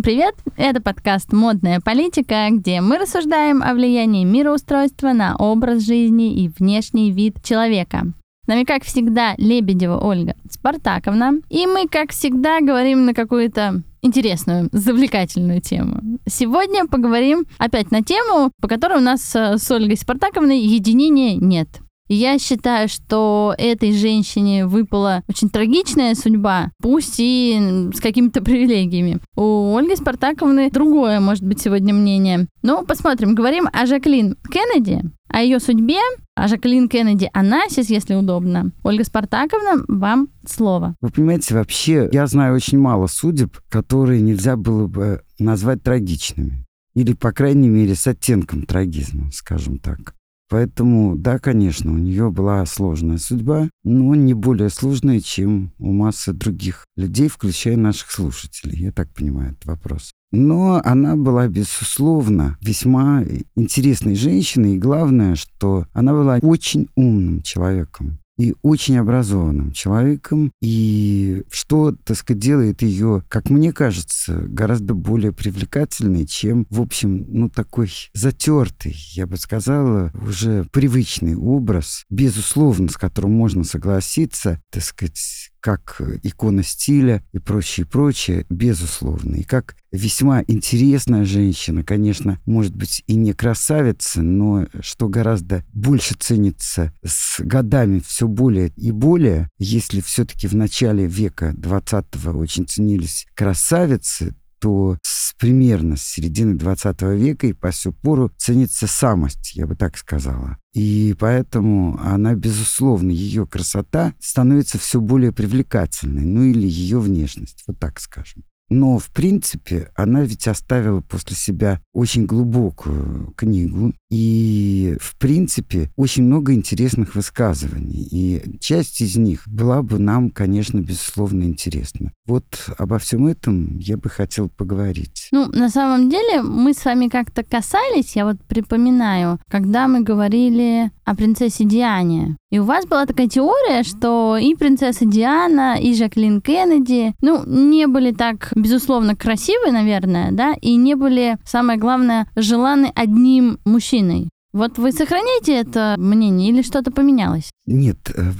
Всем привет! Это подкаст «Модная политика», где мы рассуждаем о влиянии мироустройства на образ жизни и внешний вид человека. Нами, как всегда, Лебедева Ольга Спартаковна. И мы, как всегда, говорим на какую-то интересную, завлекательную тему. Сегодня поговорим опять на тему, по которой у нас с Ольгой Спартаковной единения нет. Я считаю, что этой женщине выпала очень трагичная судьба, пусть и с какими-то привилегиями. У Ольги Спартаковны другое, может быть, сегодня мнение. Ну, посмотрим. Говорим о Жаклин Кеннеди, о ее судьбе, о Жаклин Кеннеди Анасис, если удобно. Ольга Спартаковна, вам слово. Вы понимаете, вообще я знаю очень мало судеб, которые нельзя было бы назвать трагичными. Или, по крайней мере, с оттенком трагизма, скажем так. Поэтому, да, конечно, у нее была сложная судьба, но не более сложная, чем у массы других людей, включая наших слушателей. Я так понимаю этот вопрос. Но она была, безусловно, весьма интересной женщиной, и главное, что она была очень умным человеком и очень образованным человеком, и что, так сказать, делает ее, как мне кажется, гораздо более привлекательной, чем, в общем, ну, такой затертый, я бы сказала, уже привычный образ, безусловно, с которым можно согласиться, так сказать, как икона стиля и прочее, прочее, безусловно. И как весьма интересная женщина, конечно, может быть и не красавица, но что гораздо больше ценится с годами все более и более, если все-таки в начале века 20-го очень ценились красавицы, то с, примерно с середины 20 века и по сю пору ценится самость, я бы так сказала. И поэтому она, безусловно, ее красота становится все более привлекательной, ну или ее внешность, вот так скажем. Но, в принципе, она ведь оставила после себя очень глубокую книгу и, в принципе, очень много интересных высказываний. И часть из них была бы нам, конечно, безусловно, интересна. Вот обо всем этом я бы хотел поговорить. Ну, на самом деле, мы с вами как-то касались, я вот припоминаю, когда мы говорили о принцессе Диане. И у вас была такая теория, что и принцесса Диана, и Жаклин Кеннеди, ну, не были так, безусловно, красивы, наверное, да, и не были, самое главное, желаны одним мужчиной. Вот вы сохраняете это мнение или что-то поменялось? Нет, э,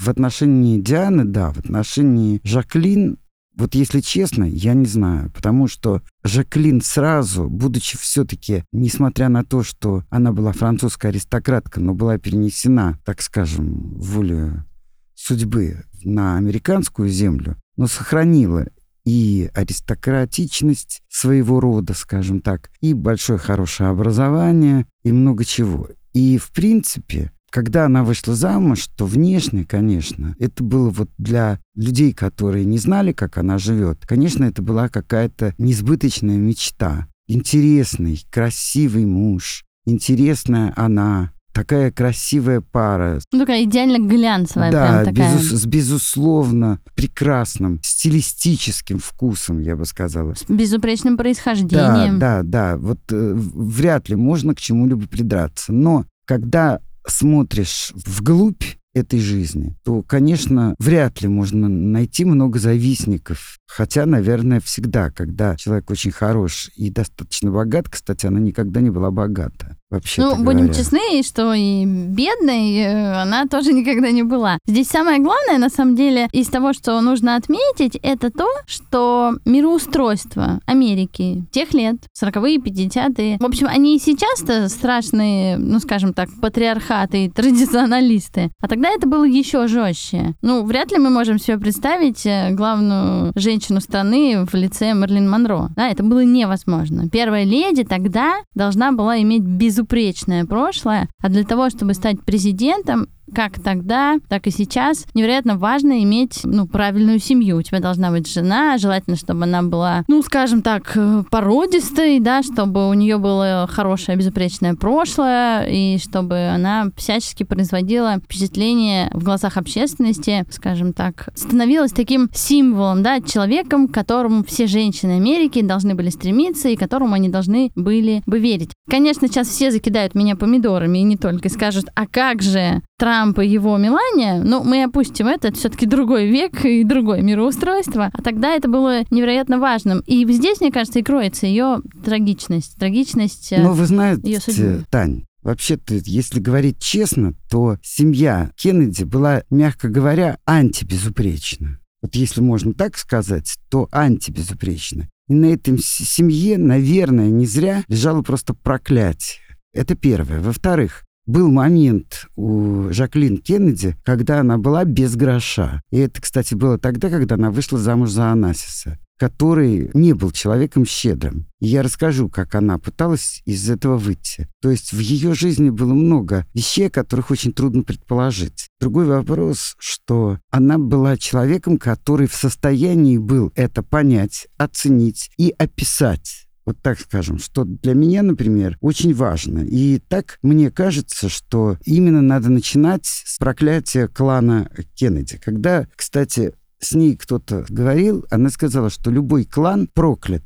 в отношении Дианы, да, в отношении Жаклин вот если честно, я не знаю, потому что Жаклин сразу, будучи все-таки, несмотря на то, что она была французская аристократка, но была перенесена, так скажем, волю судьбы на американскую землю, но сохранила и аристократичность своего рода, скажем так, и большое хорошее образование, и много чего. И, в принципе, когда она вышла замуж, то внешне, конечно, это было вот для людей, которые не знали, как она живет, конечно, это была какая-то несбыточная мечта. Интересный, красивый муж, интересная она, такая красивая пара. Ну, такая идеально глянцевая. Да, прям такая. Безус, с безусловно прекрасным стилистическим вкусом, я бы сказала. С безупречным происхождением. Да, да, да. Вот э, вряд ли можно к чему-либо придраться. Но когда смотришь вглубь этой жизни, то, конечно, вряд ли можно найти много завистников. Хотя, наверное, всегда, когда человек очень хорош и достаточно богат, кстати, она никогда не была богата вообще Ну, говоря. будем честны, что и бедной э, она тоже никогда не была. Здесь самое главное, на самом деле, из того, что нужно отметить, это то, что мироустройство Америки тех лет, 40-е, 50-е, в общем, они и сейчас-то страшные, ну, скажем так, патриархаты и традиционалисты. А тогда это было еще жестче. Ну, вряд ли мы можем себе представить э, главную женщину страны в лице Мерлин Монро. Да, это было невозможно. Первая леди тогда должна была иметь без безупречное прошлое, а для того, чтобы стать президентом, как тогда, так и сейчас невероятно важно иметь ну, правильную семью. У тебя должна быть жена, желательно, чтобы она была, ну, скажем так, э, породистой, да, чтобы у нее было хорошее безупречное прошлое, и чтобы она всячески производила впечатление в глазах общественности, скажем так, становилась таким символом, да, человеком, к которому все женщины Америки должны были стремиться и которому они должны были бы верить. Конечно, сейчас все закидают меня помидорами, и не только, и скажут, а как же Трамп и его Мелания, ну, мы опустим это, это все-таки другой век и другое мироустройство, а тогда это было невероятно важным. И здесь, мне кажется, и кроется ее трагичность, трагичность Ну, вы знаете, Тань, Вообще-то, если говорить честно, то семья Кеннеди была, мягко говоря, антибезупречна. Вот если можно так сказать, то антибезупречна. И на этой семье, наверное, не зря лежало просто проклятие. Это первое. Во-вторых, был момент у Жаклин Кеннеди, когда она была без гроша. И это, кстати, было тогда, когда она вышла замуж за Анасиса который не был человеком щедрым. И я расскажу, как она пыталась из этого выйти. То есть в ее жизни было много вещей, которых очень трудно предположить. Другой вопрос, что она была человеком, который в состоянии был это понять, оценить и описать. Вот так скажем, что для меня, например, очень важно. И так мне кажется, что именно надо начинать с проклятия клана Кеннеди. Когда, кстати, с ней кто-то говорил, она сказала, что любой клан проклят.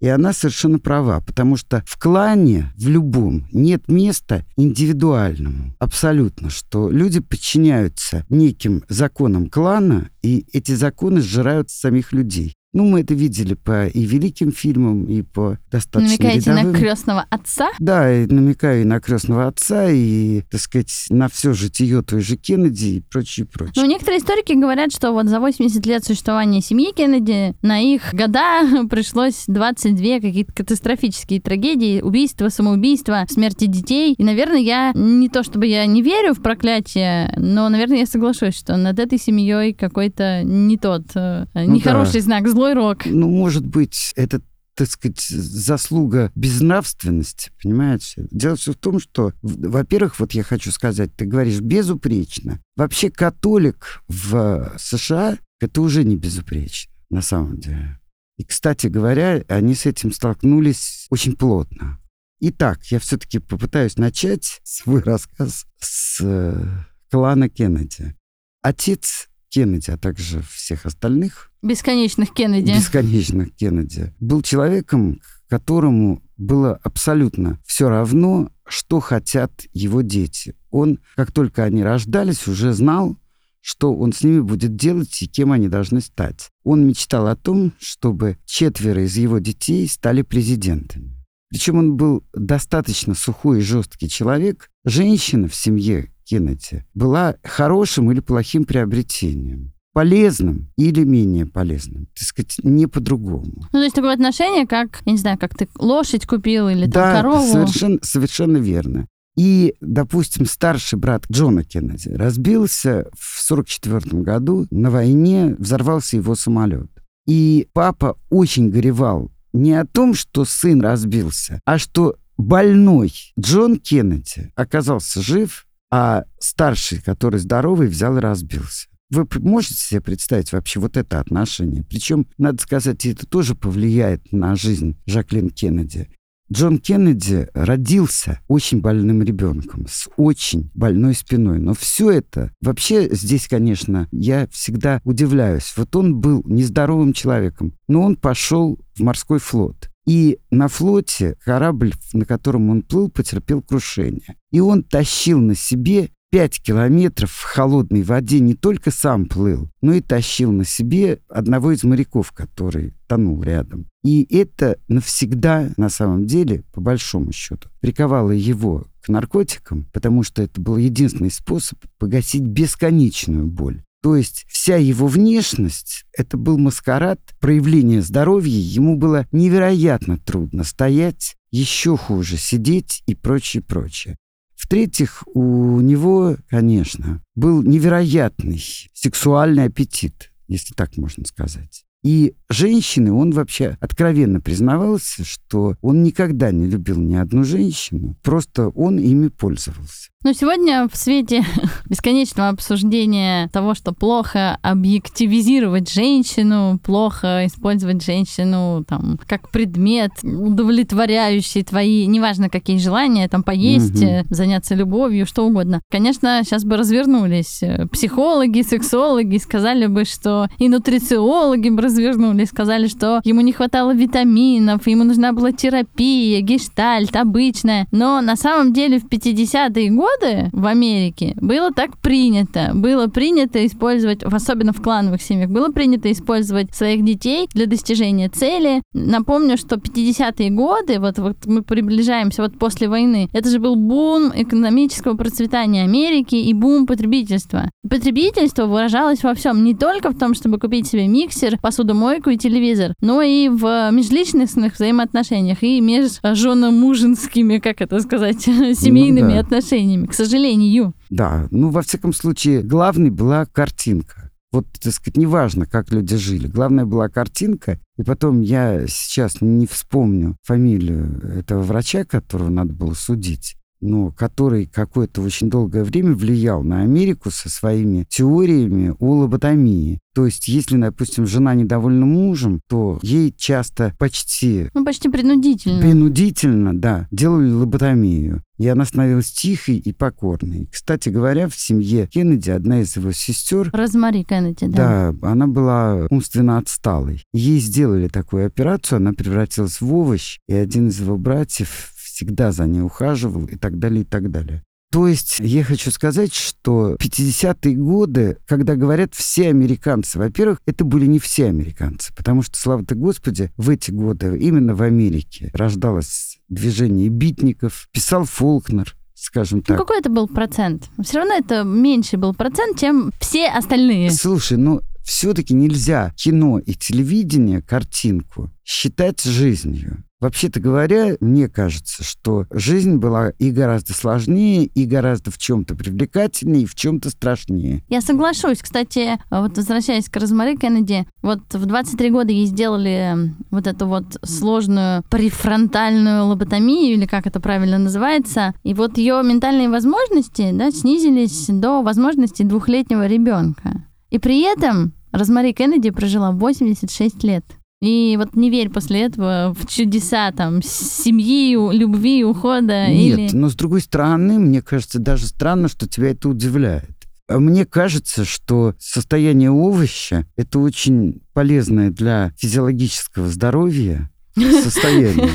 И она совершенно права, потому что в клане, в любом, нет места индивидуальному. Абсолютно. Что люди подчиняются неким законам клана, и эти законы сжирают самих людей. Ну, мы это видели по и великим фильмам, и по достаточно Намекаете рядовым. на крестного отца? Да, и намекаю и на крестного отца, и, так сказать, на все житие той же Кеннеди и прочее, прочее. Ну, некоторые историки говорят, что вот за 80 лет существования семьи Кеннеди на их года пришлось 22 какие-то катастрофические трагедии, убийства, самоубийства, смерти детей. И, наверное, я не то чтобы я не верю в проклятие, но, наверное, я соглашусь, что над этой семьей какой-то не тот, э, ну, нехороший да. знак, злой рок. Ну, может быть, это так сказать, заслуга безнравственности, понимаете? Дело все в том, что, во-первых, вот я хочу сказать, ты говоришь безупречно. Вообще католик в США — это уже не безупречно, на самом деле. И, кстати говоря, они с этим столкнулись очень плотно. Итак, я все-таки попытаюсь начать свой рассказ с э, клана Кеннеди. Отец Кеннеди, а также всех остальных. Бесконечных Кеннеди. Бесконечных Кеннеди. Был человеком, которому было абсолютно все равно, что хотят его дети. Он, как только они рождались, уже знал, что он с ними будет делать и кем они должны стать. Он мечтал о том, чтобы четверо из его детей стали президентами. Причем он был достаточно сухой и жесткий человек. Женщина в семье Кеннеди была хорошим или плохим приобретением полезным или менее полезным. Так сказать, не по-другому. Ну, то есть такое отношение, как, я не знаю, как ты лошадь купил или да, там, корову. совершенно, совершенно верно. И, допустим, старший брат Джона Кеннеди разбился в 1944 году на войне, взорвался его самолет. И папа очень горевал не о том, что сын разбился, а что больной Джон Кеннеди оказался жив, а старший, который здоровый, взял и разбился. Вы можете себе представить вообще вот это отношение? Причем, надо сказать, это тоже повлияет на жизнь Жаклин Кеннеди. Джон Кеннеди родился очень больным ребенком, с очень больной спиной. Но все это, вообще здесь, конечно, я всегда удивляюсь. Вот он был нездоровым человеком, но он пошел в морской флот. И на флоте корабль, на котором он плыл, потерпел крушение. И он тащил на себе пять километров в холодной воде не только сам плыл, но и тащил на себе одного из моряков, который тонул рядом. И это навсегда, на самом деле, по большому счету, приковало его к наркотикам, потому что это был единственный способ погасить бесконечную боль. То есть вся его внешность — это был маскарад проявления здоровья. Ему было невероятно трудно стоять, еще хуже сидеть и прочее, прочее. В-третьих, у него, конечно, был невероятный сексуальный аппетит, если так можно сказать. И женщины, он вообще откровенно признавался, что он никогда не любил ни одну женщину, просто он ими пользовался. Но сегодня в свете бесконечного обсуждения того, что плохо объективизировать женщину, плохо использовать женщину там, как предмет, удовлетворяющий твои, неважно какие желания, там поесть, угу. заняться любовью, что угодно. Конечно, сейчас бы развернулись психологи, сексологи, сказали бы, что и нутрициологи бы развернулись, сказали, что ему не хватало витаминов, ему нужна была терапия, гештальт, обычная. Но на самом деле в 50-е годы в Америке было так принято. Было принято использовать, особенно в клановых семьях, было принято использовать своих детей для достижения цели. Напомню, что 50-е годы, вот, вот мы приближаемся вот после войны, это же был бум экономического процветания Америки и бум потребительства. Потребительство выражалось во всем, не только в том, чтобы купить себе миксер, посудомойку и телевизор, но и в межличностных взаимоотношениях и межженно-мужинскими, как это сказать, семейными ну, да. отношениями, к сожалению. Да, ну, во всяком случае, главной была картинка. Вот, так сказать, неважно, как люди жили. Главное была картинка. И потом я сейчас не вспомню фамилию этого врача, которого надо было судить но который какое-то очень долгое время влиял на Америку со своими теориями о лоботомии. То есть, если, допустим, жена недовольна мужем, то ей часто почти... Ну, почти принудительно. Принудительно, да, делали лоботомию. И она становилась тихой и покорной. Кстати говоря, в семье Кеннеди одна из его сестер... Розмари Кеннеди, да. Да, она была умственно отсталой. Ей сделали такую операцию, она превратилась в овощ, и один из его братьев всегда за ней ухаживал и так далее, и так далее. То есть я хочу сказать, что 50-е годы, когда говорят все американцы, во-первых, это были не все американцы, потому что, слава ты Господи, в эти годы именно в Америке рождалось движение битников, писал Фолкнер, скажем ну, так. Ну, какой это был процент? Все равно это меньше был процент, чем все остальные. Слушай, ну, все-таки нельзя кино и телевидение, картинку, считать жизнью. Вообще-то говоря, мне кажется, что жизнь была и гораздо сложнее, и гораздо в чем-то привлекательнее, и в чем-то страшнее. Я соглашусь. Кстати, вот возвращаясь к Розмари Кеннеди, вот в 23 года ей сделали вот эту вот сложную префронтальную лоботомию, или как это правильно называется, и вот ее ментальные возможности да, снизились до возможностей двухлетнего ребенка. И при этом Розмари Кеннеди прожила 86 лет. И вот не верь после этого в чудеса там семьи, любви, ухода. Нет, или... но с другой стороны, мне кажется, даже странно, что тебя это удивляет. А мне кажется, что состояние овоща – это очень полезное для физиологического здоровья состояние.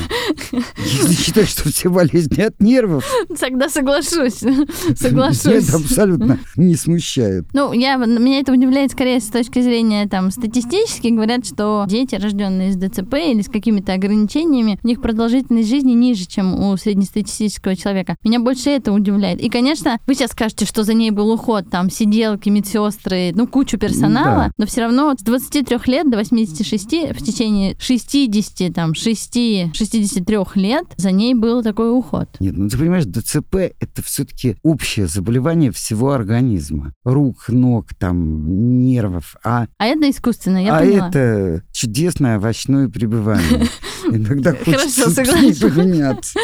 Если считать, что все болезни от нервов... Тогда соглашусь. Соглашусь. Это абсолютно не смущает. Ну, я, меня это удивляет скорее с точки зрения там статистически. Говорят, что дети, рожденные с ДЦП или с какими-то ограничениями, у них продолжительность жизни ниже, чем у среднестатистического человека. Меня больше это удивляет. И, конечно, вы сейчас скажете, что за ней был уход, там, сиделки, медсестры, ну, кучу персонала, да. но все равно с 23 лет до 86 в течение 60 там, там 6-63 лет за ней был такой уход. Нет, ну ты понимаешь, ДЦП это все-таки общее заболевание всего организма. Рук, ног, там, нервов. А, а это искусственно, я а поняла. это чудесное овощное пребывание. Иногда хочется поменяться.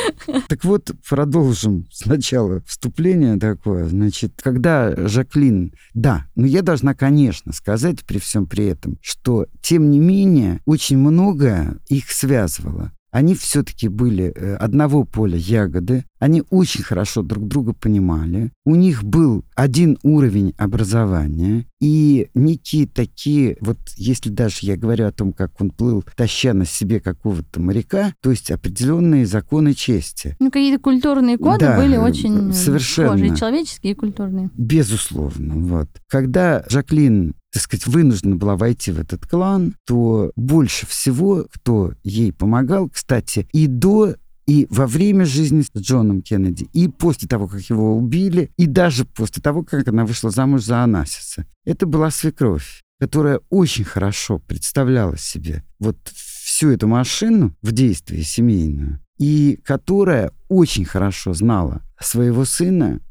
Так вот, продолжим сначала вступление такое. Значит, когда Жаклин... Да, но я должна, конечно, сказать при всем при этом, что, тем не менее, очень многое их связано связывало. Они все-таки были э, одного поля ягоды, они очень хорошо друг друга понимали, у них был один уровень образования, и некие такие, вот если даже я говорю о том, как он плыл, таща на себе какого-то моряка, то есть определенные законы чести. Ну, какие-то культурные коды да, были очень совершенно. схожие, человеческие и культурные. Безусловно, вот. Когда Жаклин так сказать, вынуждена была войти в этот клан, то больше всего, кто ей помогал, кстати, и до и во время жизни с Джоном Кеннеди, и после того, как его убили, и даже после того, как она вышла замуж за Анасиса. Это была свекровь, которая очень хорошо представляла себе вот всю эту машину в действии семейную, и которая очень хорошо знала своего сына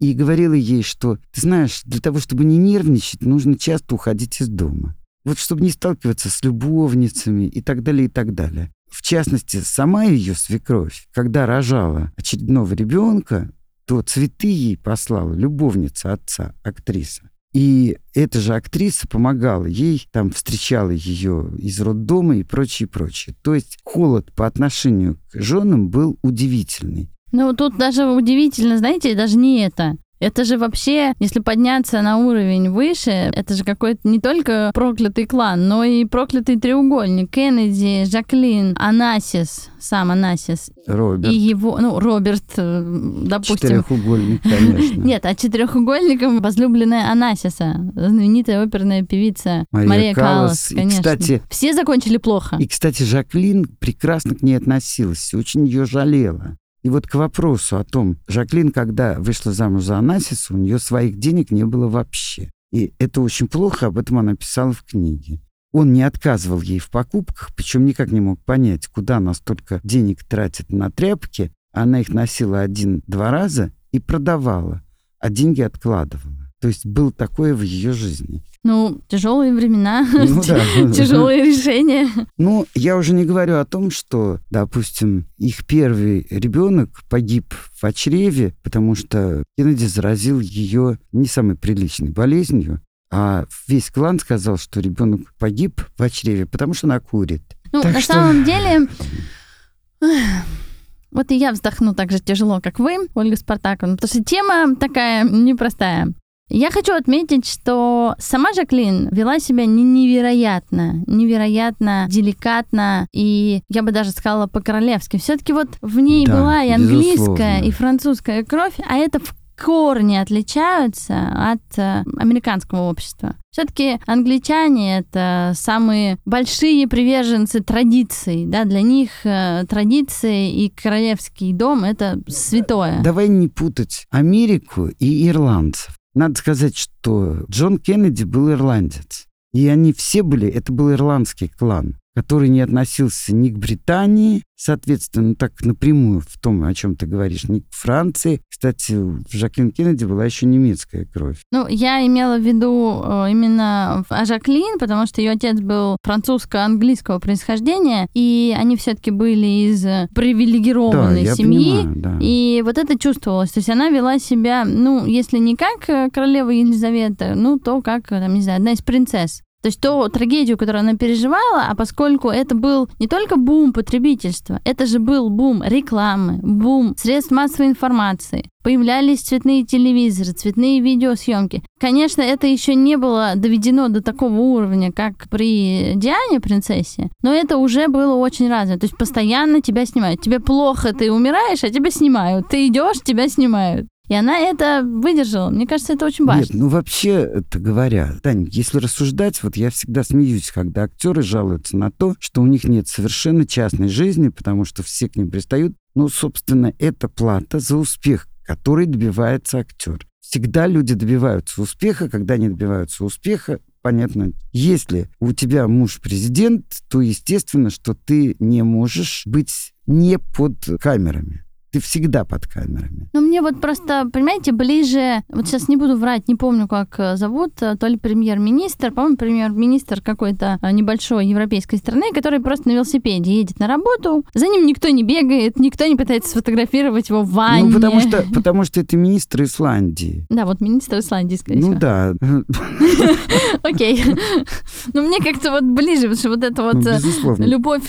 и говорила ей, что, ты знаешь, для того, чтобы не нервничать, нужно часто уходить из дома. Вот чтобы не сталкиваться с любовницами и так далее, и так далее. В частности, сама ее свекровь, когда рожала очередного ребенка, то цветы ей послала любовница отца, актриса. И эта же актриса помогала ей, там встречала ее из роддома и прочее, прочее. То есть холод по отношению к женам был удивительный. Ну, тут даже удивительно, знаете, даже не это. Это же вообще, если подняться на уровень выше, это же какой-то не только проклятый клан, но и проклятый треугольник. Кеннеди, Жаклин, Анасис, сам Анасис. Роберт. И его, ну, Роберт, э, допустим. Четырехугольник, конечно. Нет, а четырехугольником возлюбленная Анасиса, знаменитая оперная певица Мария, Мария Каллас. Каллас, И, конечно. кстати, Все закончили плохо. И, кстати, Жаклин прекрасно к ней относилась, очень ее жалела. И вот к вопросу о том, Жаклин, когда вышла замуж за Анасиса, у нее своих денег не было вообще. И это очень плохо, об этом она писала в книге. Он не отказывал ей в покупках, причем никак не мог понять, куда она столько денег тратит на тряпки. Она их носила один-два раза и продавала, а деньги откладывала. То есть было такое в ее жизни. Ну, тяжелые времена, Ну да. тяжелые решения. Ну, я уже не говорю о том, что, допустим, их первый ребенок погиб в чреве, потому что Кеннеди заразил ее не самой приличной болезнью, а весь клан сказал, что ребенок погиб в чреве, потому что она курит. Ну, Так на что- самом деле, вот и я вздохну так же тяжело, как вы, Ольга Спартаковна, потому что тема такая непростая. Я хочу отметить, что сама Жаклин вела себя не- невероятно, невероятно деликатно, и я бы даже сказала по-королевски. Все-таки вот в ней Да, была и английская, безусловно. и французская кровь, а это в корне отличаются от э, американского общества. Все-таки англичане это самые большие приверженцы традиций, да, для них э, традиции и королевский дом это святое. Давай не путать Америку и ирландцев. Надо сказать, что Джон Кеннеди был ирландец. И они все были, это был ирландский клан, который не относился ни к Британии, соответственно, так напрямую в том, о чем ты говоришь, ни к Франции. Кстати, в Жаклин Кеннеди была еще немецкая кровь. Ну, я имела в виду э, именно о Жаклин, потому что ее отец был французско-английского происхождения, и они все-таки были из э, Да, привилегированной я семьи. понимаю, да. И вот это чувствовалось. То есть она вела себя, ну, если не как э, королева Елизавета, ну, то как, там, не знаю, одна из принцесс. То есть ту трагедию, которую она переживала, а поскольку это был не только бум потребительства, это же был бум рекламы, бум средств массовой информации, появлялись цветные телевизоры, цветные видеосъемки. Конечно, это еще не было доведено до такого уровня, как при Диане, принцессе, но это уже было очень развито. То есть постоянно тебя снимают. Тебе плохо, ты умираешь, а тебя снимают. Ты идешь, тебя снимают. И она это выдержала. Мне кажется, это очень важно. Нет, ну вообще это говоря, Тань, если рассуждать, вот я всегда смеюсь, когда актеры жалуются на то, что у них нет совершенно частной жизни, потому что все к ним пристают. Ну, собственно, это плата за успех, который добивается актер. Всегда люди добиваются успеха, когда они добиваются успеха, понятно, если у тебя муж президент, то естественно, что ты не можешь быть не под камерами. Ты всегда под камерами. Ну, мне вот просто, понимаете, ближе... Вот сейчас не буду врать, не помню, как э, зовут, э, то ли премьер-министр, по-моему, премьер-министр какой-то э, небольшой европейской страны, который просто на велосипеде едет на работу, за ним никто не бегает, никто не пытается сфотографировать его в ванне. Ну, потому что, потому что это министр Исландии. Да, вот министр Исландии, скорее Ну всего. да, Окей. Ну, мне как-то вот ближе, потому что вот это вот... ну, любовь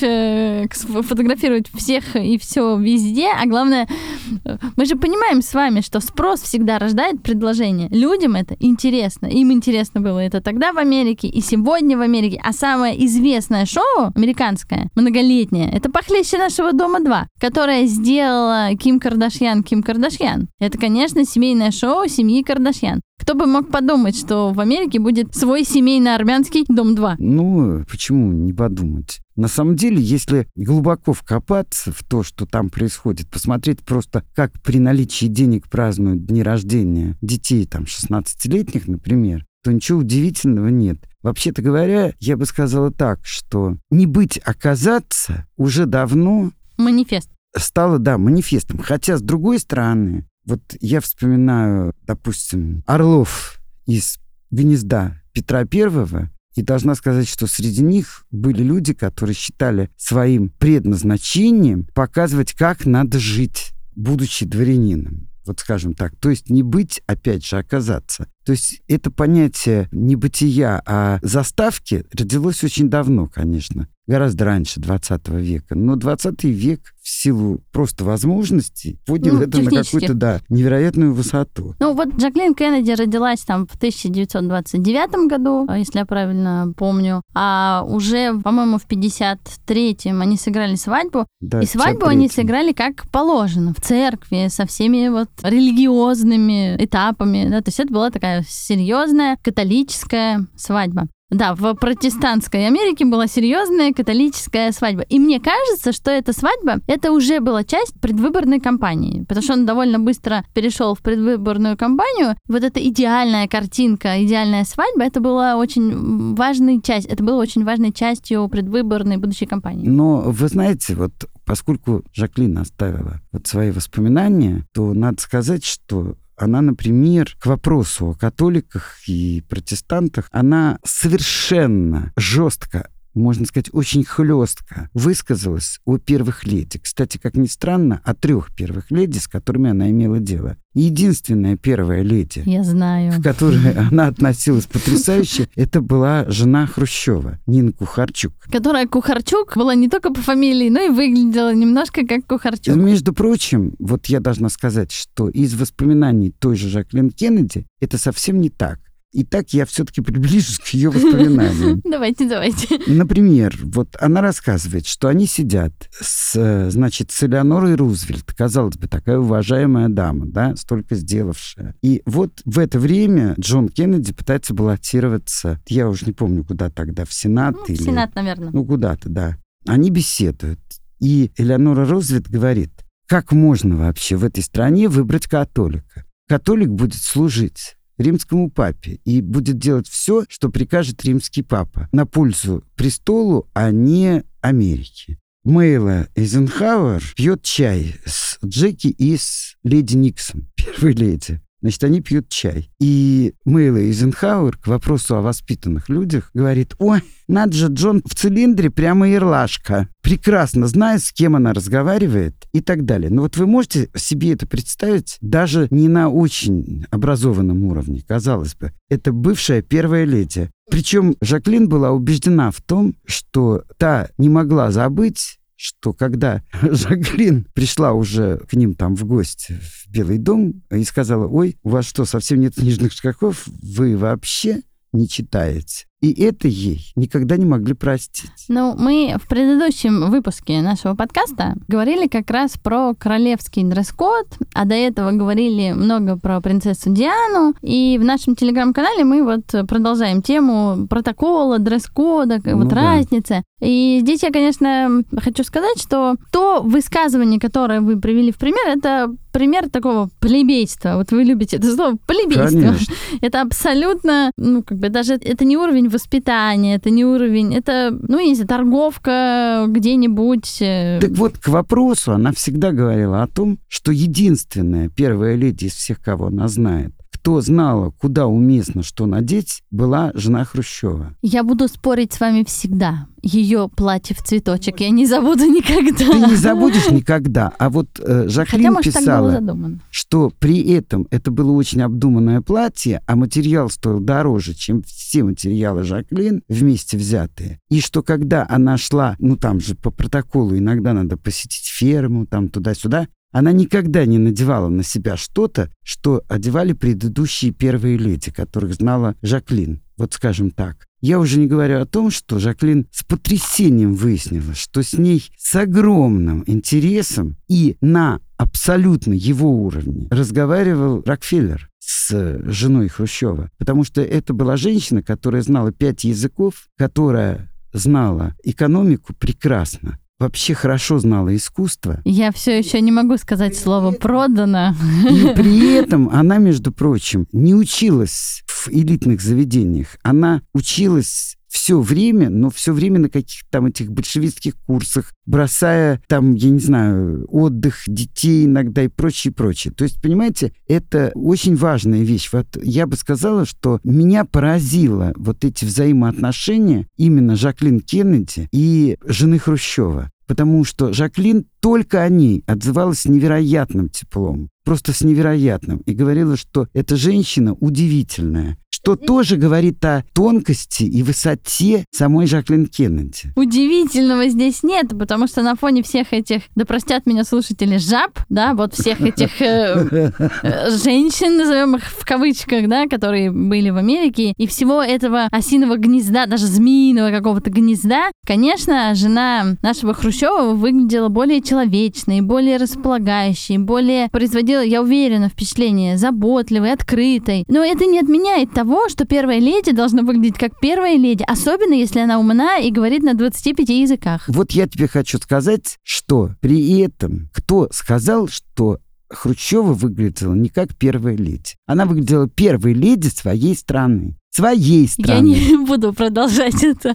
фотографировать всех и все везде, а главное, э, мы же понимаем с вами, что спрос всегда рождает предложение. Людям это интересно, им интересно было это тогда в Америке и сегодня в Америке, а самое известное шоу американское, многолетнее, это «Похлеще нашего дома 2», которое сделала Ким Кардашьян Ким Кардашьян. Это, конечно, семейное шоу семьи Кардашьян. Кто бы мог подумать, что в Америке будет свой семейно-армянский дом 2? Ну, почему не подумать? На самом деле, если глубоко вкопаться в то, что там происходит, посмотреть просто, как при наличии денег празднуют дни рождения детей, там, 16-летних, например, то ничего удивительного нет. Вообще-то говоря, я бы сказала так, что не быть, оказаться уже давно Манифест. стало, да, манифестом. Хотя, с другой стороны, вот я вспоминаю, допустим, Орлов из гнезда Петра Первого, и должна сказать, что среди них были люди, которые считали своим предназначением показывать, как надо жить, будучи дворянином. Вот скажем так. То есть не быть, опять же, оказаться. То есть это понятие не бытия, а заставки родилось очень давно, конечно гораздо раньше 20 века. Но 20 век в силу просто возможностей поднял ну, это на какую-то, да, невероятную высоту. Ну вот Джаклин Кеннеди родилась там в 1929 году, если я правильно помню, а уже, по-моему, в 53-м они сыграли свадьбу, да, и свадьбу они сыграли как положено, в церкви, со всеми вот религиозными этапами, да, то есть это была такая серьезная католическая свадьба. Да, в протестантской Америке была серьезная католическая свадьба. И мне кажется, что эта свадьба, это уже была часть предвыборной кампании, потому что он довольно быстро перешел в предвыборную кампанию. Вот эта идеальная картинка, идеальная свадьба, это была очень важной часть, это было очень важной частью предвыборной будущей кампании. Но вы знаете, вот поскольку Жаклин оставила вот свои воспоминания, то надо сказать, что она, например, к вопросу о католиках и протестантах, она совершенно жестко можно сказать, очень хлестко высказалась о первых леди. Кстати, как ни странно, о трех первых леди, с которыми она имела дело. Единственная первая леди, Я знаю. к которой она относилась потрясающе, это была жена Хрущева, Нина Кухарчук. Которая Кухарчук была не только по фамилии, но и выглядела немножко как Кухарчук. Между прочим, вот я должна сказать, что из воспоминаний той же Жаклин Кеннеди это совсем не так. И так я все-таки приближусь к ее воспоминаниям. Давайте, давайте. Например, вот она рассказывает, что они сидят с, значит, с Элеонорой Рузвельт, казалось бы, такая уважаемая дама, да, столько сделавшая. И вот в это время Джон Кеннеди пытается баллотироваться, я уже не помню, куда тогда, в Сенат ну, или... В Сенат, наверное. Ну, куда-то, да. Они беседуют. И Элеонора Рузвельт говорит, как можно вообще в этой стране выбрать католика? Католик будет служить римскому папе и будет делать все, что прикажет римский папа на пользу престолу, а не Америке. Мейла Эйзенхауэр пьет чай с Джеки и с леди Никсон, первой леди. Значит, они пьют чай. И Мейла Эйзенхауэр к вопросу о воспитанных людях говорит, ой, надо же, Джон в цилиндре прямо ирлашка. Прекрасно знает, с кем она разговаривает и так далее. Но вот вы можете себе это представить даже не на очень образованном уровне, казалось бы. Это бывшая первая леди. Причем Жаклин была убеждена в том, что та не могла забыть что когда Жаклин пришла уже к ним там в гости в Белый дом и сказала, ой, у вас что, совсем нет книжных шкафов? Вы вообще не читаете? И это ей никогда не могли простить. Ну, мы в предыдущем выпуске нашего подкаста говорили как раз про королевский дресс-код, а до этого говорили много про принцессу Диану. И в нашем телеграм-канале мы вот продолжаем тему протокола, дресс-кода, ну, вот да. разницы. И здесь я, конечно, хочу сказать, что то высказывание, которое вы привели в пример, это пример такого плебейства. Вот вы любите это слово плебейство. Конечно. Это абсолютно, ну, как бы даже это не уровень воспитание, это не уровень, это, ну, не знаю, торговка где-нибудь. Э. Так вот, к вопросу она всегда говорила о том, что единственная первая леди из всех, кого она знает, кто знала, куда уместно что надеть, была жена Хрущева. Я буду спорить с вами всегда. Ее платье в цветочек я не забуду никогда. Ты не забудешь никогда. А вот э, Жаклин Хотя, может, писала, что при этом это было очень обдуманное платье, а материал стоил дороже, чем все материалы Жаклин вместе взятые. И что когда она шла, ну там же по протоколу иногда надо посетить ферму, там туда-сюда, она никогда не надевала на себя что-то, что одевали предыдущие первые леди, которых знала Жаклин. Вот скажем так. Я уже не говорю о том, что Жаклин с потрясением выяснила, что с ней с огромным интересом и на абсолютно его уровне разговаривал Рокфеллер с женой Хрущева. Потому что это была женщина, которая знала пять языков, которая знала экономику прекрасно, вообще хорошо знала искусство. Я все еще не могу сказать слово «продано». И при этом она, между прочим, не училась в элитных заведениях. Она училась все время, но все время на каких-то там этих большевистских курсах, бросая там, я не знаю, отдых детей иногда и прочее, прочее. То есть, понимаете, это очень важная вещь. Вот я бы сказала, что меня поразило вот эти взаимоотношения именно Жаклин Кеннеди и жены Хрущева. потому что Жаклин только о ней отзывалась с невероятным теплом, просто с невероятным, и говорила, что эта женщина удивительная, что тоже говорит о тонкости и высоте самой Жаклин Кеннеди. Удивительного здесь нет, потому что на фоне всех этих, да простят меня слушатели, жаб, да, вот всех этих э, э, женщин, назовем их в кавычках, да, которые были в Америке, и всего этого осиного гнезда, даже змеиного какого-то гнезда, конечно, жена нашего Хрущева выглядела более человечной, более располагающей, более производила, я уверена, впечатление заботливой, открытой. Но это не отменяет того, того, что первая леди должна выглядеть как первая леди, особенно если она умна и говорит на 25 языках. Вот я тебе хочу сказать, что при этом кто сказал, что Хрущева выглядела не как первая леди. Она выглядела первой леди своей страны. Своей страны. Я не буду продолжать это.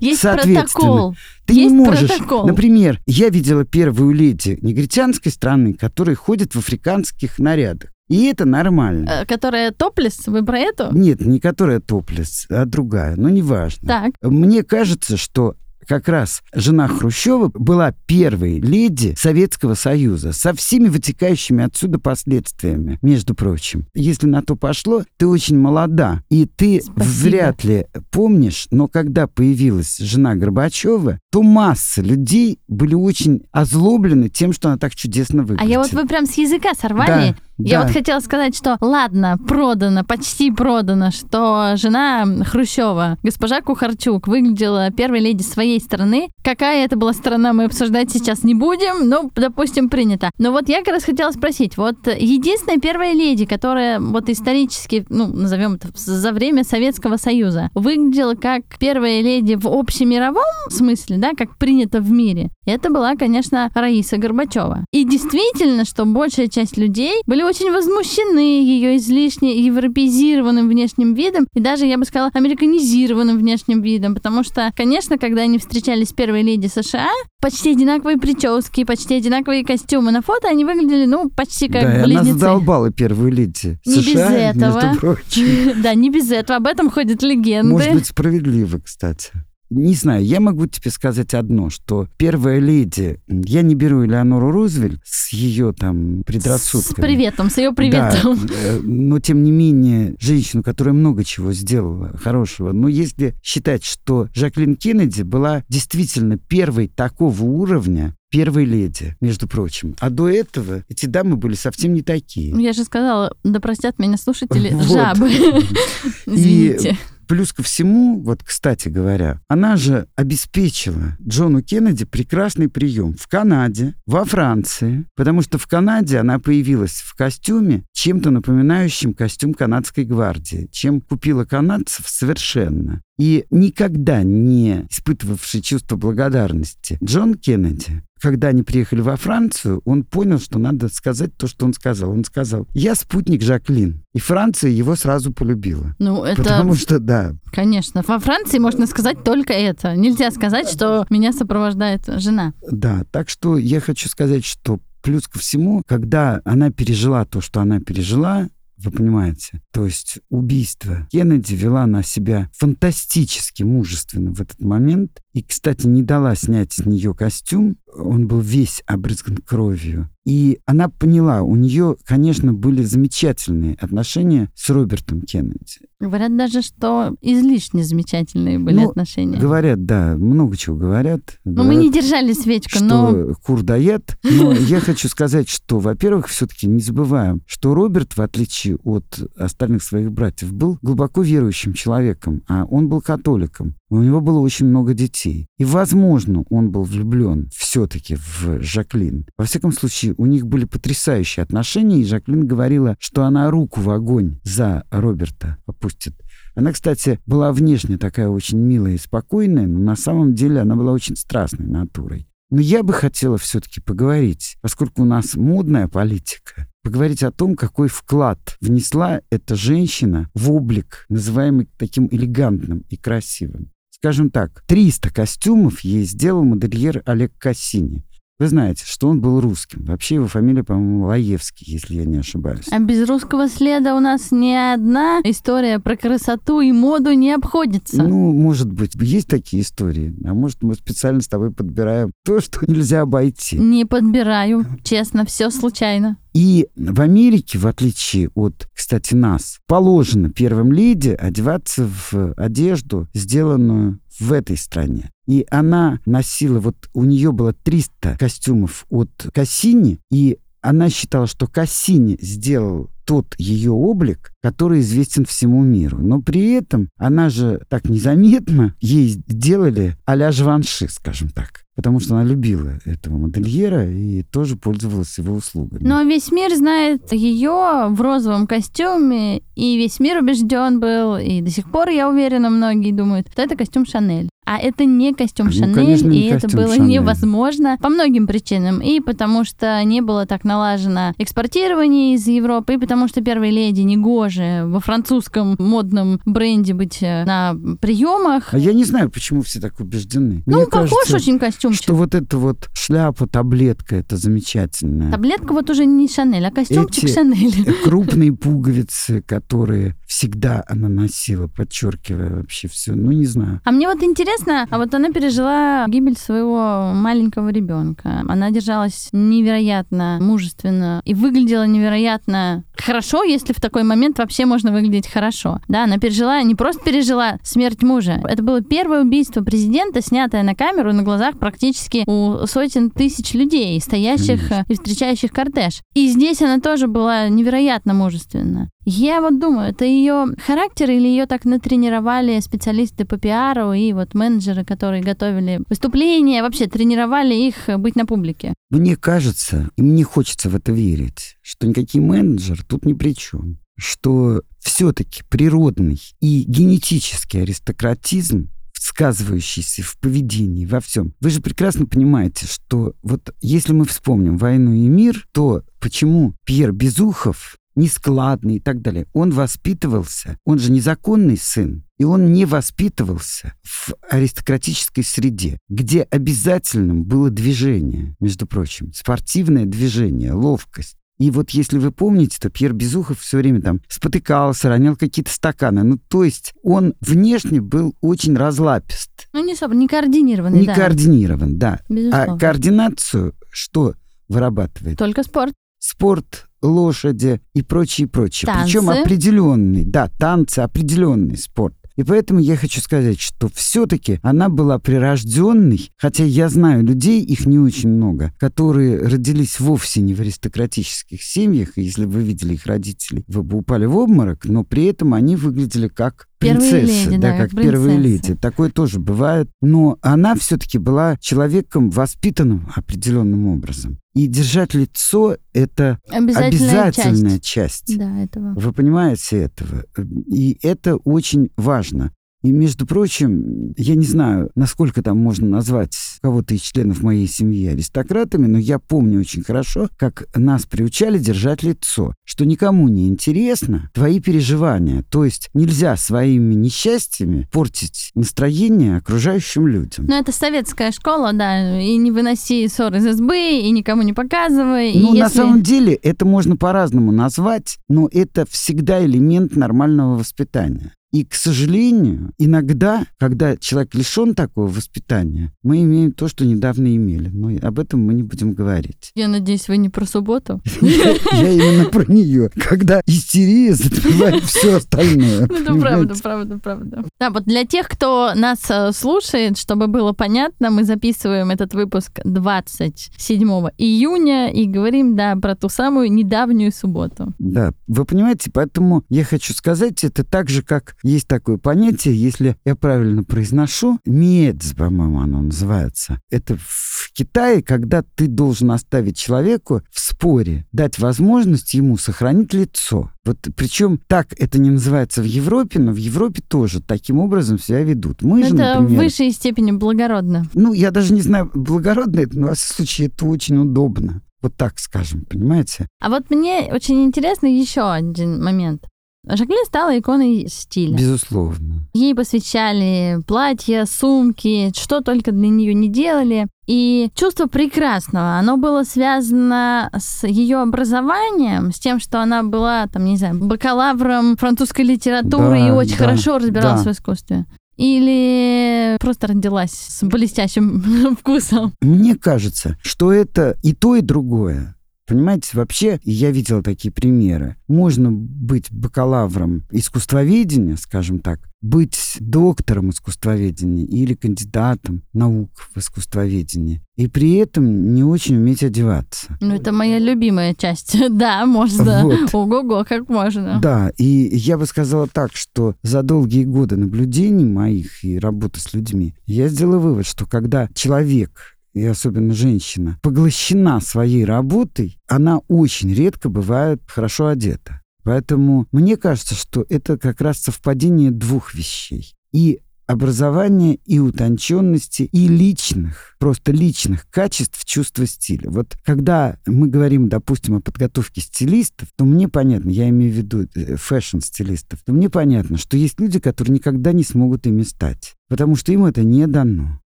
Есть протокол. Ты Есть не можешь. Протокол. Например, я видела первую леди негритянской страны, которая ходит в африканских нарядах. И это нормально. Э, которая топлес? Вы про эту? Нет, не которая топлес, а другая. Но неважно. Так. Мне кажется, что как раз жена Хрущева была первой леди Советского Союза со всеми вытекающими отсюда последствиями, между прочим. Если на то пошло, ты очень молода, и ты Спасибо. вряд ли помнишь, но когда появилась жена Горбачева, то масса людей были очень озлоблены тем, что она так чудесно выглядит. А я вот вы прям с языка сорвали. Да. Я да. вот хотела сказать, что ладно, продано, почти продано, что жена Хрущева, госпожа Кухарчук, выглядела первой леди своей страны. Какая это была страна, мы обсуждать сейчас не будем, но, допустим, принято. Но вот я как раз хотела спросить, вот единственная первая леди, которая вот исторически, ну, назовем это, за время Советского Союза, выглядела как первая леди в общемировом смысле, да, как принято в мире, это была, конечно, Раиса Горбачева. И действительно, что большая часть людей были очень возмущены ее излишне европеизированным внешним видом и даже, я бы сказала, американизированным внешним видом, потому что, конечно, когда они встречались с первой леди США, почти одинаковые прически, почти одинаковые костюмы на фото, они выглядели, ну, почти как да, близнецы. Она задолбала первую леди Не США, без этого. между прочим. Да, не без этого. Об этом ходят легенды. Может быть, справедливо, кстати. Не знаю, я могу тебе сказать одно, что первая леди, я не беру Элеонору Рузвельт с ее там предрассудками. С приветом, с ее приветом. Да, э, но тем не менее, женщину, которая много чего сделала хорошего. Но если считать, что Жаклин Кеннеди была действительно первой такого уровня, первой леди, между прочим. А до этого эти дамы были совсем не такие. Я же сказала, да простят меня слушатели, вот. жабы. Извините. Плюс ко всему, вот, кстати говоря, она же обеспечила Джону Кеннеди прекрасный прием в Канаде, во Франции, потому что в Канаде она появилась в костюме, чем-то напоминающим костюм канадской гвардии, чем купила канадцев совершенно. И никогда не испытывавший чувство благодарности Джон Кеннеди, когда они приехали во Францию, он понял, что надо сказать то, что он сказал. Он сказал, я спутник Жаклин. И Франция его сразу полюбила. Ну, это... Потому что, да. Конечно. Во Франции можно сказать только это. Нельзя сказать, что меня сопровождает жена. Да, так что я хочу сказать, что плюс ко всему, когда она пережила то, что она пережила, вы понимаете? То есть убийство. Кеннеди вела на себя фантастически мужественно в этот момент. И, кстати, не дала снять с нее костюм. Он был весь обрызган кровью. И она поняла, у нее, конечно, были замечательные отношения с Робертом Кеннеди. Говорят даже, что излишне замечательные были ну, отношения. Говорят, да, много чего говорят. Но говорят, мы не держали свечку, что но... кур дает. Но я хочу сказать, что, во-первых, все-таки не забываем, что Роберт, в отличие от остальных своих братьев, был глубоко верующим человеком, а он был католиком. У него было очень много детей. И, возможно, он был влюблен все-таки в Жаклин. Во всяком случае, у них были потрясающие отношения, и Жаклин говорила, что она руку в огонь за Роберта опустит. Она, кстати, была внешне такая очень милая и спокойная, но на самом деле она была очень страстной натурой. Но я бы хотела все-таки поговорить, поскольку у нас модная политика, поговорить о том, какой вклад внесла эта женщина в облик, называемый таким элегантным и красивым. Скажем так, 300 костюмов ей сделал модельер Олег Кассини. Вы знаете, что он был русским. Вообще его фамилия, по-моему, Лаевский, если я не ошибаюсь. А без русского следа у нас ни одна история про красоту и моду не обходится. Ну, может быть, есть такие истории. А может, мы специально с тобой подбираем то, что нельзя обойти. Не подбираю, честно, все случайно. И в Америке, в отличие от, кстати, нас, положено первым леди одеваться в одежду, сделанную в этой стране. И она носила, вот у нее было 300 костюмов от Кассини, и она считала, что Кассини сделал тот ее облик, который известен всему миру. Но при этом она же так незаметно ей делали а-ля Живанши, скажем так. Потому что она любила этого модельера и тоже пользовалась его услугами. Но весь мир знает ее в розовом костюме, и весь мир убежден был, и до сих пор, я уверена, многие думают, что это костюм Шанель. А это не костюм Ну, Шанель, конечно, не и это костюм было Шанель. невозможно по многим причинам. И потому что не было так налажено экспортирование из Европы, и потому что первой леди негоже во французском модном бренде быть э, на приемах. А я не знаю, почему все так убеждены. Ну, Мне похож кажется, очень костюмчик. что вот эта вот шляпа, таблетка, это замечательная. Таблетка вот уже не Шанель, а костюмчик Эти- Шанель. Крупные пуговицы, которые всегда она носила, подчеркивая вообще все. Ну, не знаю. А мне вот интересно, а вот она пережила гибель своего маленького ребенка. Она держалась невероятно мужественно и выглядела невероятно хорошо, если в такой момент вообще можно выглядеть хорошо. Да, она пережила, не просто пережила смерть мужа. Это было первое убийство президента, снятое на камеру на глазах практически у сотен тысяч людей, стоящих э, и встречающих кортеж. И здесь она тоже была невероятно мужественна. Я вот думаю, это ее характер или ее так натренировали специалисты по пиару и вот менеджеры, которые готовили выступления, вообще тренировали их быть на публике. Мне кажется, и мне хочется в это верить, что никакие менеджер тут ни при чем. Что все-таки природный и генетический аристократизм сказывающийся в поведении, во всем. Вы же прекрасно понимаете, что вот если мы вспомним «Войну и мир», то почему Пьер Безухов нескладный и так далее. Он воспитывался, он же незаконный сын, и он не воспитывался в аристократической среде, где обязательным было движение, между прочим, спортивное движение, ловкость. И вот если вы помните, то Пьер Безухов все время там спотыкался, ронял какие-то стаканы. Ну, то есть он внешне был очень разлапист, Ну, не особо, не координированный, не да. координирован, да. Безусловно. А координацию что вырабатывает? Только спорт. спорт, лошади и прочее, прочее. Танцы. Причем определенный, да, танцы, определенный спорт. И поэтому я хочу сказать, что все-таки она была прирожденной, хотя я знаю людей, их не очень много, которые родились вовсе не в аристократических семьях, и если бы вы видели их родителей, вы бы упали в обморок, но при этом они выглядели как принцессы, леди, да, да, как как первые леди. Такое тоже бывает. Но она все-таки была человеком воспитанным определенным образом. И держать лицо — это Обязательная, обязательная часть. часть. Да, этого. Вы понимаете этого? И это очень важно. И, между прочим, я не знаю, насколько там можно назвать кого-то из членов моей семьи аристократами, но я помню очень хорошо, как нас приучали держать лицо, что никому не интересно твои переживания. То есть нельзя своими несчастьями портить настроение окружающим людям. Ну, это советская школа, да, и не выноси ссор из избы, и никому не показывай. Ну, на если- самом деле, это можно по-разному назвать, но это всегда элемент нормального воспитания. И, к сожалению, иногда, когда человек лишен такого воспитания, мы имеем то, что недавно имели. Но об этом мы не будем говорить. Я надеюсь, вы не про субботу. Я именно про нее. Когда истерия затмевает все остальное. Ну, Это правда, понимаете? правда, правда. Да, вот для тех, кто нас э, слушает, чтобы было понятно, мы записываем этот выпуск 27 июня и говорим, да, про ту самую недавнюю субботу. Да, вы понимаете, поэтому я хочу сказать, это так же, как есть такое понятие, если я правильно произношу, мец, по-моему, оно называется. Это в Китае, когда ты должен оставить человеку в споре, дать возможность ему сохранить лицо. Вот причем так это не называется в Европе, но в Европе тоже таким образом себя ведут. Мы же, это в например, высшей степени благородно. ну, я даже не знаю, благородно это, но в всяком случае это очень удобно. Вот так скажем, понимаете? А вот мне очень интересно еще один момент. Жаклин стала иконой стиля. Безусловно. Ей посвящали платья, сумки, что только для нее не делали. И чувство прекрасного, оно было связано с ее образованием, с тем, что она была, там, не знаю, бакалавром французской литературы Да, и очень да, хорошо разбиралась да. в искусстве. Или просто родилась с блестящим вкусом. Мне кажется, что это и то, и другое. Понимаете, вообще я видел такие примеры. Можно быть бакалавром искусствоведения, скажем так, быть доктором искусствоведения или кандидатом наук в искусствоведении, и при этом не очень уметь одеваться. Ну, это моя любимая часть. Да, можно. Вот. Ого-го, как можно. Да, и я бы сказала так, что за долгие годы наблюдений моих и работы с людьми я сделала вывод, что когда человек и особенно женщина, поглощена своей работой, она очень редко бывает хорошо одета. Поэтому мне кажется, что это как раз совпадение двух вещей. И образования, и утонченности, и личных, просто личных качеств чувства стиля. Вот когда мы говорим, допустим, о подготовке стилистов, то мне понятно, я имею в виду э, фэшн-стилистов, то мне понятно, что есть люди, которые никогда не смогут ими стать. Потому что им это не дано.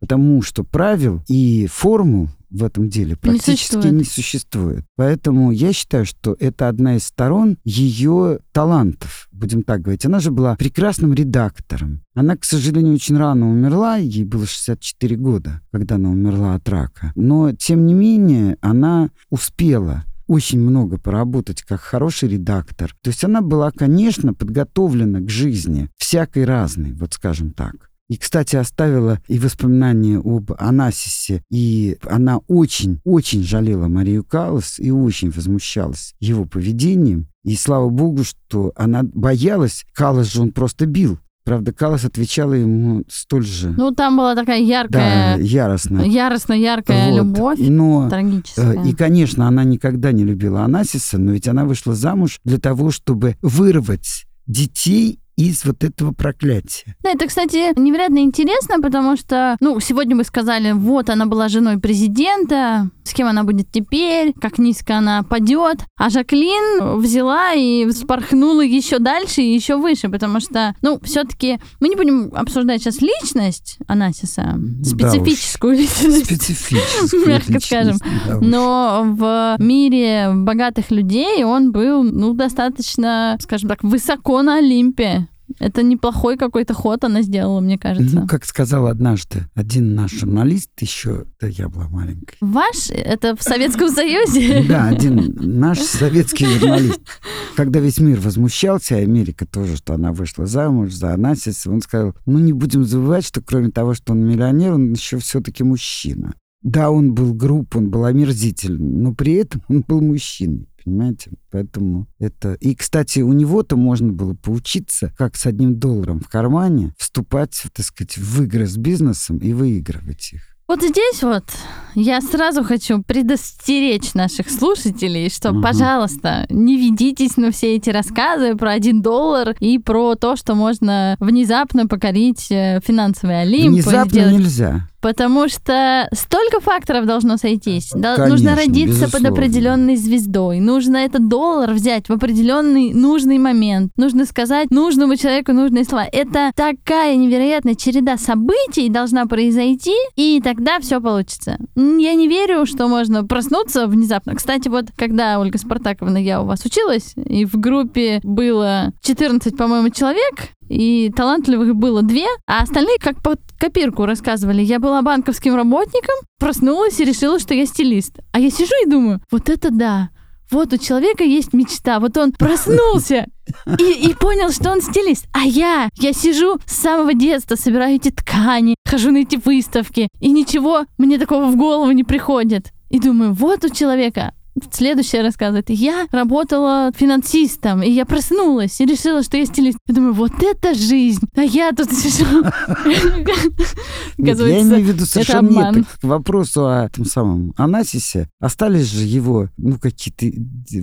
Потому что правил и формул в этом деле практически существует. не существует. Поэтому я считаю, что это одна из сторон ее талантов, будем так говорить. Она же была прекрасным редактором. Она, к сожалению, очень рано умерла, ей было 64 года, когда она умерла от рака. Но, тем не менее, она успела очень много поработать как хороший редактор. То есть она была, конечно, подготовлена к жизни, всякой разной, вот скажем так. И, кстати, оставила и воспоминания об Анасисе, и она очень-очень жалела Марию Каллас и очень возмущалась его поведением. И слава богу, что она боялась, Каллас же он просто бил. Правда, Каллас отвечала ему столь же, Ну, там была такая да, яркая, яростно. яростно-яркая Вот. любовь. Но Трагическая. Э, И, конечно, она никогда не любила Анасиса, но ведь она вышла замуж для того, чтобы вырвать детей из вот этого проклятия. Да, это, кстати, невероятно интересно, потому что, ну, сегодня мы сказали, вот, она была женой президента, с кем она будет теперь, как низко она падет. А Жаклин взяла и вспорхнула еще дальше и еще выше, потому что, ну, все-таки мы не будем обсуждать сейчас личность Анасиса, Да специфическую личность. Специфическую Мягко скажем. да. Но в мире богатых людей он был, ну, достаточно, скажем так, высоко на Олимпе. Это неплохой какой-то ход она сделала, мне кажется. Ну, как сказал однажды один наш журналист еще, да я была маленькой. Ваш? Это в Советском Союзе? Да, один наш советский журналист. Когда весь мир возмущался, Америка тоже, что она вышла замуж за Анасиса, он сказал, ну не будем забывать, что кроме того, что он миллионер, он еще все-таки мужчина. Да, он был груб, он был омерзителен, но при этом он был мужчиной. Понимаете? Поэтому это... И, кстати, у него-то можно было поучиться, как с одним долларом в кармане вступать, так сказать, в игры с бизнесом и выигрывать их. Вот здесь вот я сразу хочу предостеречь наших слушателей, что, Мгм. пожалуйста, не ведитесь на все эти рассказы про один доллар и про то, что можно внезапно покорить э, финансовый Олимп. и Внезапно сделать нельзя. Потому что столько факторов должно сойтись. Конечно, нужно родиться под безусловно. определенной звездой. Нужно этот доллар взять в определенный нужный момент. Нужно сказать нужному человеку нужные слова. Это такая невероятная череда событий должна произойти, и тогда все получится. Я не верю, что можно проснуться внезапно. Кстати, вот когда, Ольга Спартаковна, я у вас училась, и в группе было 14, по-моему, человек, и талантливых было две, а остальные как под копирку рассказывали. Я была банковским работником, проснулась и решила, что я стилист. А я сижу и думаю, вот это да. Вот у человека есть мечта. Вот он проснулся и, и понял, что он стилист. А я, я сижу с самого детства, собираю эти ткани, хожу на эти выставки, и ничего мне такого в голову не приходит. И думаю, вот у человека Следующее рассказывает. Я работала финансистом, и я проснулась и решила, что я стилист. Я думаю, вот это жизнь! А я тут сижу. Нет, я имею в виду совершенно нет. К вопросу о том самом Анасисе остались же его, ну, какие-то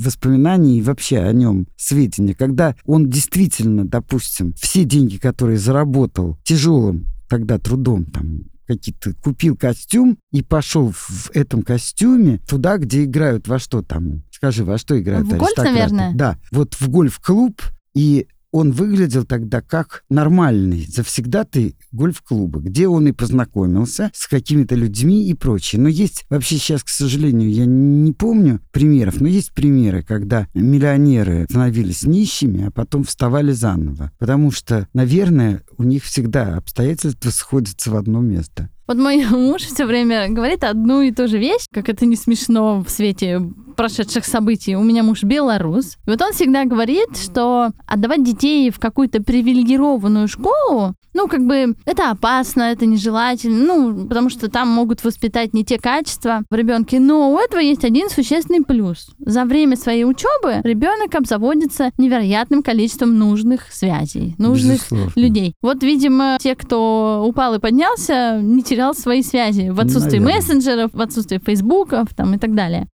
воспоминания и вообще о нем сведения. Когда он действительно, допустим, все деньги, которые заработал тяжелым тогда трудом, там, какие-то купил костюм и пошел в этом костюме туда, где играют во что там? Скажи, во что играют В гольф, наверное? Да, вот в гольф-клуб и он выглядел тогда как нормальный завсегдатый гольф-клуба, где он и познакомился с какими-то людьми и прочее. Но есть вообще сейчас, к сожалению, я не помню примеров, но есть примеры, когда миллионеры становились нищими, а потом вставали заново. Потому что, наверное, у них всегда обстоятельства сходятся в одно место. Вот мой муж все время говорит одну и ту же вещь, как это не смешно в свете прошедших событий. У меня муж белорус. И вот он всегда говорит, что отдавать детей в какую-то привилегированную школу ну, как бы это опасно, это нежелательно, ну, потому что там могут воспитать не те качества в ребенке. Но у этого есть один существенный плюс. За время своей учебы ребенок обзаводится невероятным количеством нужных связей, нужных Безусловно. людей. Вот, видимо, те, кто упал и поднялся, не терял свои связи в отсутствии Наверное. мессенджеров, в отсутствии фейсбуков там, и так далее.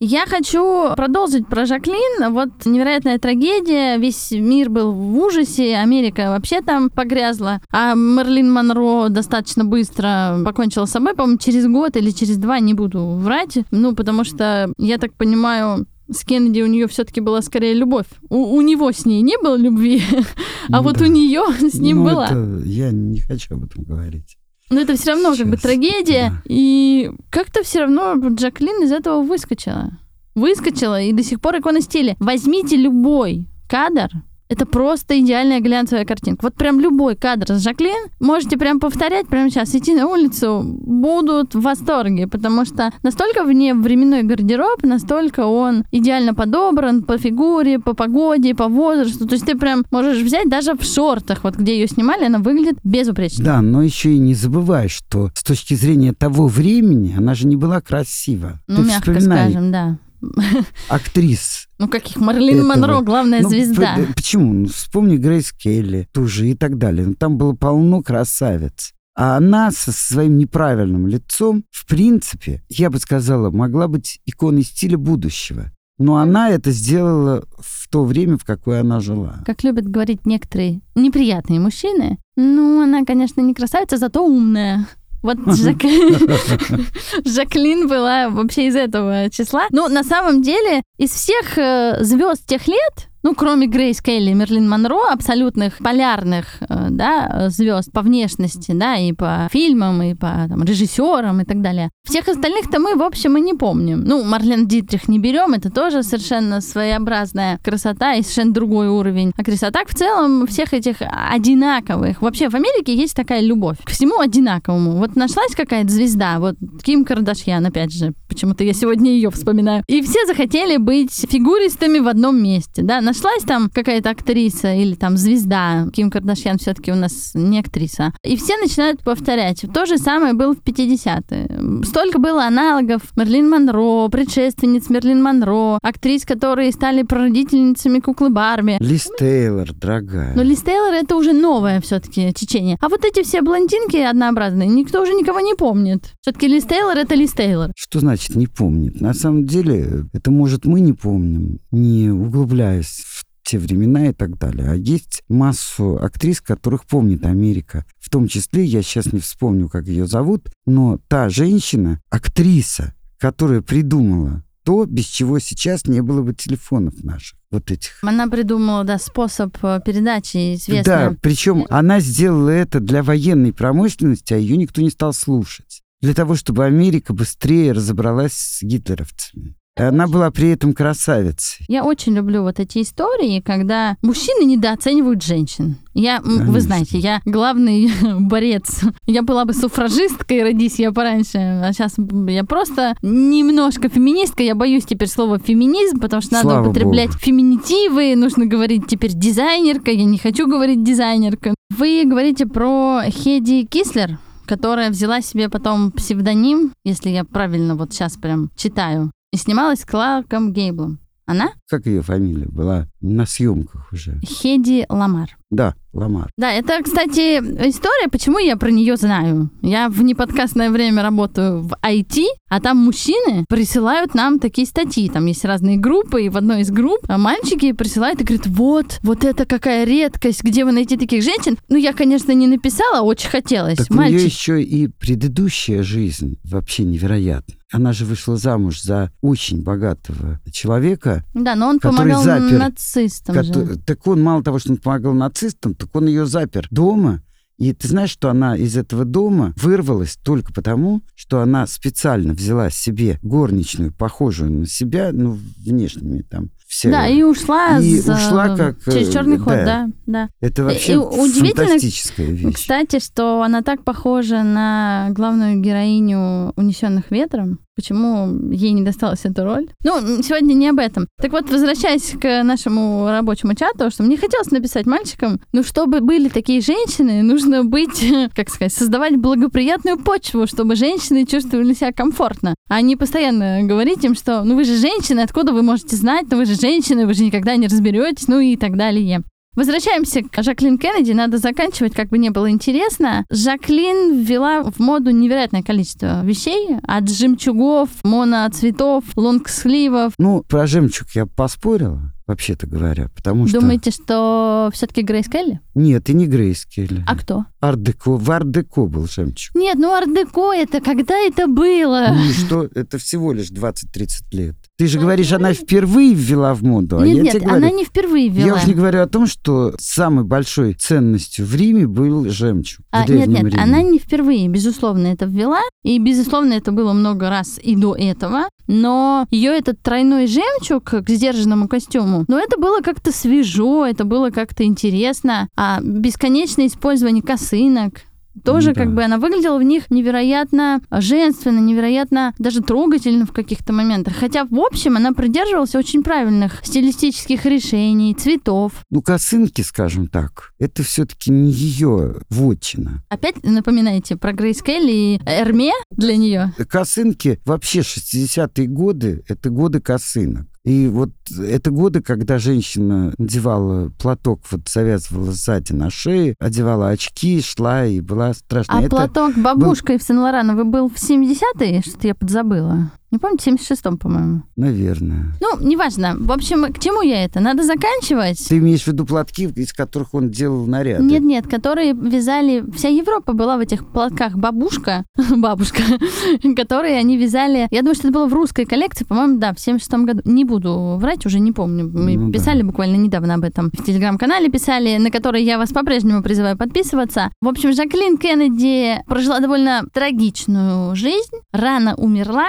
Я хочу продолжить про Жаклин. Вот невероятная трагедия. Весь мир был в ужасе. Америка вообще там погрязла. А Мерлин Монро достаточно быстро покончила с собой, по-моему, через год или через два, не буду врать. Ну, потому что, я так понимаю, с Кеннеди у нее все-таки была скорее любовь. У, у него с ней не было любви, а ну, вот да. у нее с ним ну, была. Это, я не хочу об этом говорить. Но это все равно Сейчас, как бы трагедия. Да. И как-то все равно Джаклин из этого выскочила. Выскочила, и до сих пор икона стиля. Возьмите любой кадр, это просто идеальная глянцевая картинка. Вот прям любой кадр с Жаклин можете прям повторять прямо сейчас, идти на улицу, будут в восторге, потому что настолько вне временной гардероб, настолько он идеально подобран по фигуре, по погоде, по возрасту. То есть ты прям можешь взять даже в шортах, вот где ее снимали, она выглядит безупречно. Да, но еще и не забывай, что с точки зрения того времени она же не была красива. Ну, ты мягко вспоминай. скажем, да актрис. Ну, каких? Марлин этого. Монро, главная ну, звезда. Почему? Ну, вспомни Грейс Келли, тоже и так далее. Ну, там было полно красавиц. А она со своим неправильным лицом, в принципе, я бы сказала, могла быть иконой стиля будущего. Но она это сделала в то время, в какое она жила. Как любят говорить некоторые неприятные мужчины, ну, она, конечно, не красавица, зато умная. Вот Жак... Жаклин была вообще из этого числа. Ну, на самом деле, из всех э, звезд тех лет, ну, кроме Грейс Келли и Мерлин Монро, абсолютных полярных э, да, звезд по внешности, да, и по фильмам, и по там, режиссерам и так далее. Всех остальных-то мы, в общем, и не помним. Ну, Марлен Дитрих не берем, это тоже совершенно своеобразная красота и совершенно другой уровень. А красота в целом всех этих одинаковых. Вообще в Америке есть такая любовь к всему одинаковому. Вот нашлась какая-то звезда, вот Ким Кардашьян, опять же, почему-то я сегодня ее вспоминаю. И все захотели быть фигуристами в одном месте, да, нашлась там какая-то актриса или там звезда, Ким Кардашьян все-таки у нас не актриса, и все начинают повторять. То же самое было в 50-е. Столько было аналогов Мерлин Монро, предшественниц Мерлин Монро, актрис, которые стали прародительницами куклы Барби. Лиз Тейлор, дорогая. Но Лиз Тейлор это уже новое все-таки течение. А вот эти все блондинки однообразные, никто уже никого не помнит. Все-таки Лиз Тейлор это Лиз Тейлор. Что значит не помнит? На самом деле, это может мы не помним, не углубляясь те времена и так далее. А есть массу актрис, которых помнит Америка. В том числе, я сейчас не вспомню, как ее зовут, но та женщина, актриса, которая придумала то, без чего сейчас не было бы телефонов наших вот этих. Она придумала, да, способ э, передачи известный. Да, причем она сделала это для военной промышленности, а ее никто не стал слушать. Для того, чтобы Америка быстрее разобралась с гитлеровцами. Она была при этом красавицей. Я очень люблю вот эти истории, когда мужчины недооценивают женщин. Я, Конечно. вы знаете, я главный борец. Я была бы суфражисткой, родись я пораньше, а сейчас я просто немножко феминистка. Я боюсь теперь слова феминизм, потому что Слава надо употреблять Богу. феминитивы, нужно говорить теперь дизайнерка. Я не хочу говорить дизайнерка. Вы говорите про Хеди Кислер, которая взяла себе потом псевдоним, если я правильно вот сейчас прям читаю, и снималась с Кларком Гейблом. Она? Как ее фамилия была на съемках уже? Хеди Ламар. Да, Ламар. Да, это, кстати, история, почему я про нее знаю. Я в неподкастное время работаю в IT, а там мужчины присылают нам такие статьи. Там есть разные группы, и в одной из групп мальчики присылают и говорят, вот, вот это какая редкость, где вы найти таких женщин? Ну, я, конечно, не написала, очень хотелось. Так Мальчик... у нее еще и предыдущая жизнь вообще невероятна. Она же вышла замуж за очень богатого человека. Да, но он помогал запер... нацистам нацистам же. Так он мало того, что он помогал нацистам, так он ее запер дома. И ты знаешь, что она из этого дома вырвалась только потому, что она специально взяла себе горничную, похожую на себя, ну, внешними там. Все. Да, и ушла, И за- ушла как, э, через черный ход, да. да, да. Это вообще и удивительно, фантастическая вещь. Кстати, что она так похожа на главную героиню «Унесенных ветром». Почему ей не досталась эта роль? Ну, сегодня не об этом. Так вот, возвращаясь к нашему рабочему чату, что мне хотелось написать мальчикам, ну, чтобы были такие женщины, нужно быть, как сказать, создавать благоприятную почву, чтобы женщины чувствовали себя комфортно. А не постоянно говорить им, что, ну, вы же женщины, откуда вы можете знать, ну, вы же женщины, вы же никогда не разберетесь, ну, и так далее. Возвращаемся к Жаклин Кеннеди. Надо заканчивать, как бы не было интересно. Жаклин ввела в моду невероятное количество вещей. От жемчугов, моноцветов, лонгсливов. Ну, про жемчуг я поспорила, вообще-то говоря, потому что... Думаете, что все-таки Грейс Келли? Нет, и не Грейс Келли. А кто? Ардеко. В Ардеко был жемчуг. Нет, ну ардеко это когда это было? Ну что? Это всего лишь 20-30 лет. Ты же говоришь, она впервые ввела в моду, а нет, я нет, тебе говорю, она не впервые ввела. Я уже не говорю о том, что самой большой ценностью в Риме был жемчуг. А, нет, нет, Риме. она не впервые, безусловно, это ввела, и, безусловно, это было много раз и до этого, но ее этот тройной жемчуг к сдержанному костюму, но это было как-то свежо, это было как-то интересно, а бесконечное использование косынок, тоже Да. как бы она выглядела в них невероятно женственно, невероятно даже трогательно в каких-то моментах. Хотя, в общем, она придерживалась очень правильных стилистических решений, цветов. Ну, косынки, скажем так, это все-таки не ее вотчина. Опять напоминаете про Грейс Келли и Эрме для нее. Косынки, вообще 60-е годы, это годы косынок. И вот это годы, когда женщина надевала платок, вот завязывала сзади на шее, одевала очки, шла и была страшная. А это... платок бабушкой в Сен-Лорановой был в 70-е? Что-то я подзабыла. Не помню, в 76-м, по-моему. Наверное. Ну, неважно. В общем, к чему я это? Надо заканчивать. Ты имеешь в виду платки, из которых он делал наряды? Нет-нет, которые вязали... Вся Европа была в этих платках бабушка, бабушка, которые они вязали... Я думаю, что это было в русской коллекции, по-моему, да, в 76-м году. Не буду врать, уже не помню. Мы Ну да. писали буквально недавно об этом. В телеграм-канале писали, на который я вас по-прежнему призываю подписываться. В общем, Жаклин Кеннеди прожила довольно трагичную жизнь, рано умерла,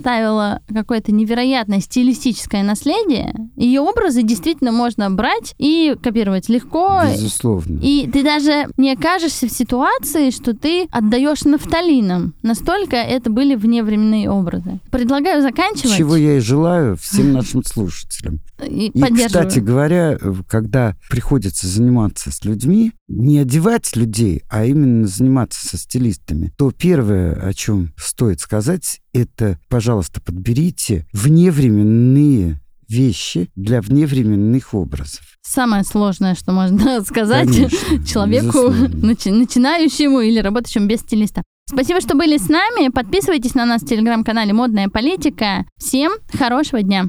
оставила какое-то невероятное стилистическое наследие. Ее образы действительно можно брать и копировать легко. Безусловно. И ты даже не окажешься в ситуации, что ты отдаешь нафталином. Настолько это были вневременные образы. Предлагаю заканчивать. Чего я и желаю всем нашим слушателям. И, И, кстати говоря, э, когда приходится заниматься с людьми, не одевать людей, а именно заниматься со стилистами, то первое, о чем стоит сказать, это, пожалуйста, подберите вневременные вещи для вневременных образов. Самое сложное, что можно сказать Конечно, человеку, начи- начинающему или работающему без стилиста. Спасибо, что были с нами. Подписывайтесь на нас в телеграм-канале «Модная политика». Всем хорошего дня!